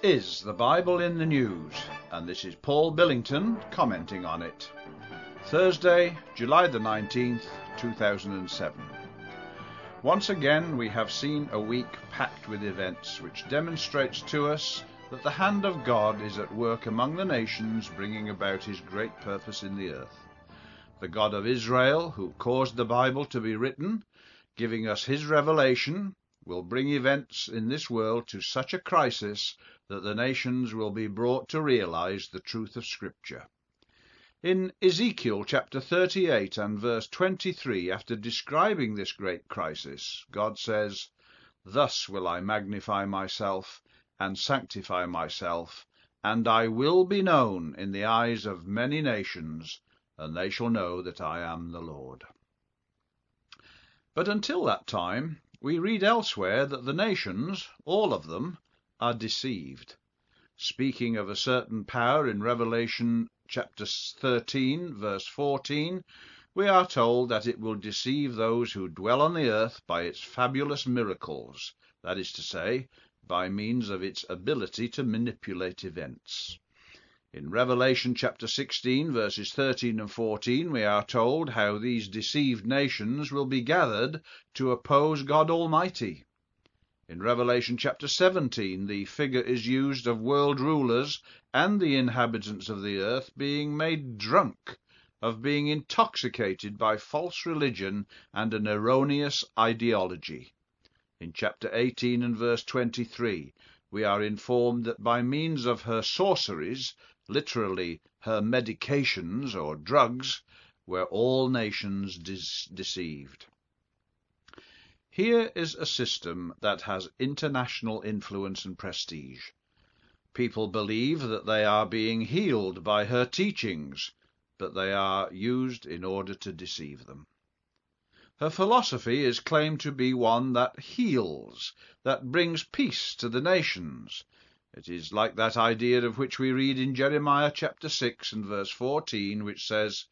This is the Bible in the News, and this is Paul Billington commenting on it. Thursday, July the 19th, 2007. Once again, we have seen a week packed with events which demonstrates to us that the hand of God is at work among the nations, bringing about his great purpose in the earth. The God of Israel, who caused the Bible to be written, giving us his revelation, will bring events in this world to such a crisis that the nations will be brought to realize the truth of Scripture. In Ezekiel chapter 38 and verse 23, after describing this great crisis, God says, Thus will I magnify myself and sanctify myself, and I will be known in the eyes of many nations, and they shall know that I am the Lord. But until that time, we read elsewhere that the nations, all of them, are deceived. Speaking of a certain power in Revelation chapter 13, verse 14, we are told that it will deceive those who dwell on the earth by its fabulous miracles, that is to say, by means of its ability to manipulate events. In Revelation chapter 16, verses 13 and 14, we are told how these deceived nations will be gathered to oppose God Almighty. In Revelation chapter 17, the figure is used of world rulers and the inhabitants of the earth being made drunk, of being intoxicated by false religion and an erroneous ideology. In chapter 18 and verse 23, we are informed that by means of her sorceries literally her medications or drugs, were all nations deceived. Here is a system that has international influence and prestige. People believe that they are being healed by her teachings, but they are used in order to deceive them. Her philosophy is claimed to be one that heals, that brings peace to the nations, it is like that idea of which we read in Jeremiah chapter 6 and verse 14, which says,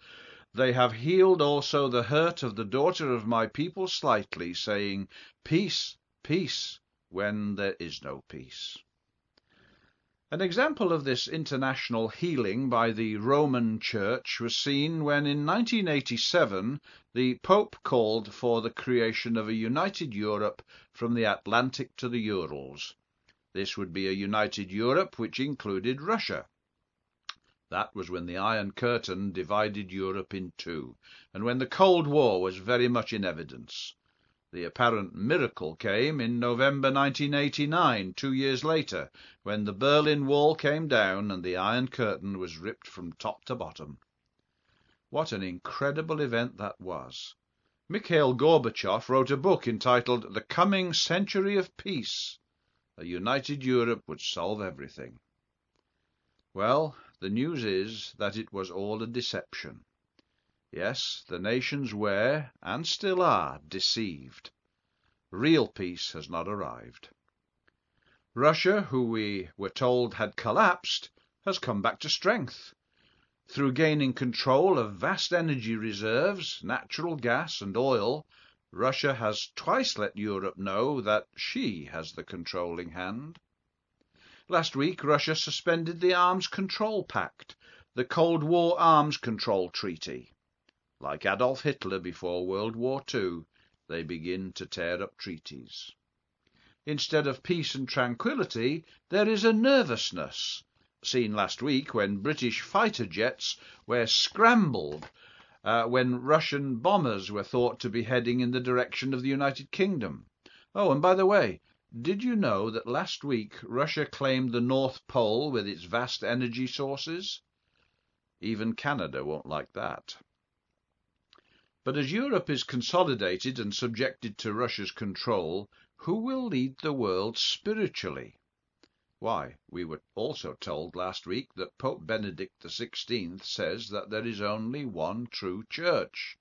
They have healed also the hurt of the daughter of my people slightly, saying, Peace, peace, when there is no peace. An example of this international healing by the Roman Church was seen when in 1987 the Pope called for the creation of a united Europe from the Atlantic to the Urals. This would be a united Europe which included Russia. That was when the Iron Curtain divided Europe in two, and when the Cold War was very much in evidence. The apparent miracle came in November 1989, two years later, when the Berlin Wall came down and the Iron Curtain was ripped from top to bottom. What an incredible event that was! Mikhail Gorbachev wrote a book entitled The Coming Century of Peace. A united Europe would solve everything. Well, the news is that it was all a deception. Yes, the nations were, and still are, deceived. Real peace has not arrived. Russia, who we were told had collapsed, has come back to strength. Through gaining control of vast energy reserves, natural gas and oil, Russia has twice let Europe know that she has the controlling hand. Last week, Russia suspended the Arms Control Pact, the Cold War Arms Control Treaty. Like Adolf Hitler before World War II, they begin to tear up treaties. Instead of peace and tranquility, there is a nervousness, seen last week when British fighter jets were scrambled uh, when Russian bombers were thought to be heading in the direction of the United Kingdom. Oh, and by the way, did you know that last week Russia claimed the North Pole with its vast energy sources? Even Canada won't like that. But as Europe is consolidated and subjected to Russia's control, who will lead the world spiritually? Why, we were also told last week that Pope Benedict XVI says that there is only one true church,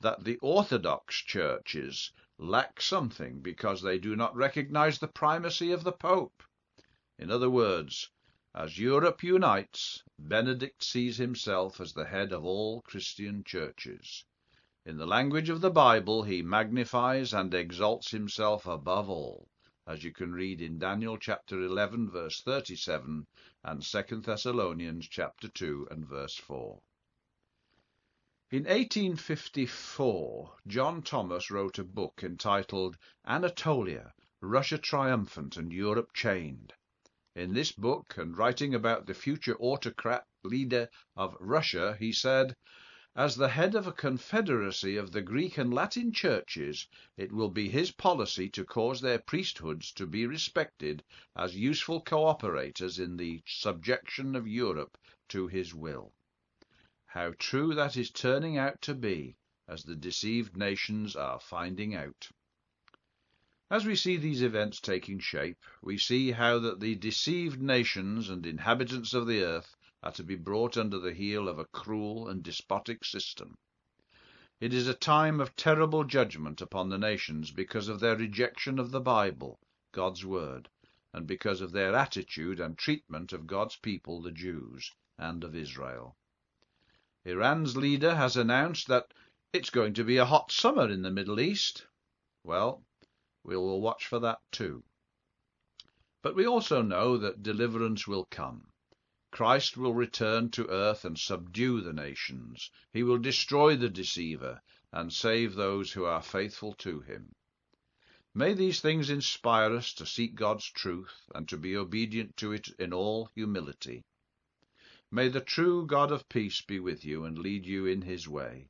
that the Orthodox churches lack something because they do not recognize the primacy of the Pope. In other words, as Europe unites, Benedict sees himself as the head of all Christian churches. In the language of the Bible, he magnifies and exalts himself above all as you can read in Daniel chapter 11 verse 37 and 2 Thessalonians chapter 2 and verse 4. In 1854, John Thomas wrote a book entitled Anatolia, Russia Triumphant and Europe Chained. In this book, and writing about the future autocrat leader of Russia, he said, As the head of a confederacy of the Greek and Latin churches, it will be his policy to cause their priesthoods to be respected as useful cooperators in the subjection of Europe to his will. How true that is turning out to be, as the deceived nations are finding out. As we see these events taking shape, we see how that the deceived nations and inhabitants of the earth are to be brought under the heel of a cruel and despotic system. It is a time of terrible judgment upon the nations because of their rejection of the Bible, God's Word, and because of their attitude and treatment of God's people, the Jews, and of Israel. Iran's leader has announced that it's going to be a hot summer in the Middle East. Well, we will watch for that too. But we also know that deliverance will come. Christ will return to earth and subdue the nations. He will destroy the deceiver and save those who are faithful to him. May these things inspire us to seek God's truth and to be obedient to it in all humility. May the true God of peace be with you and lead you in his way.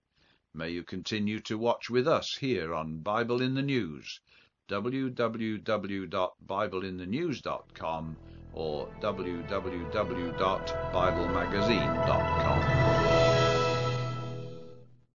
May you continue to watch with us here on Bible in the News, www.bibleinthenews.com or www.biblemagazine.com.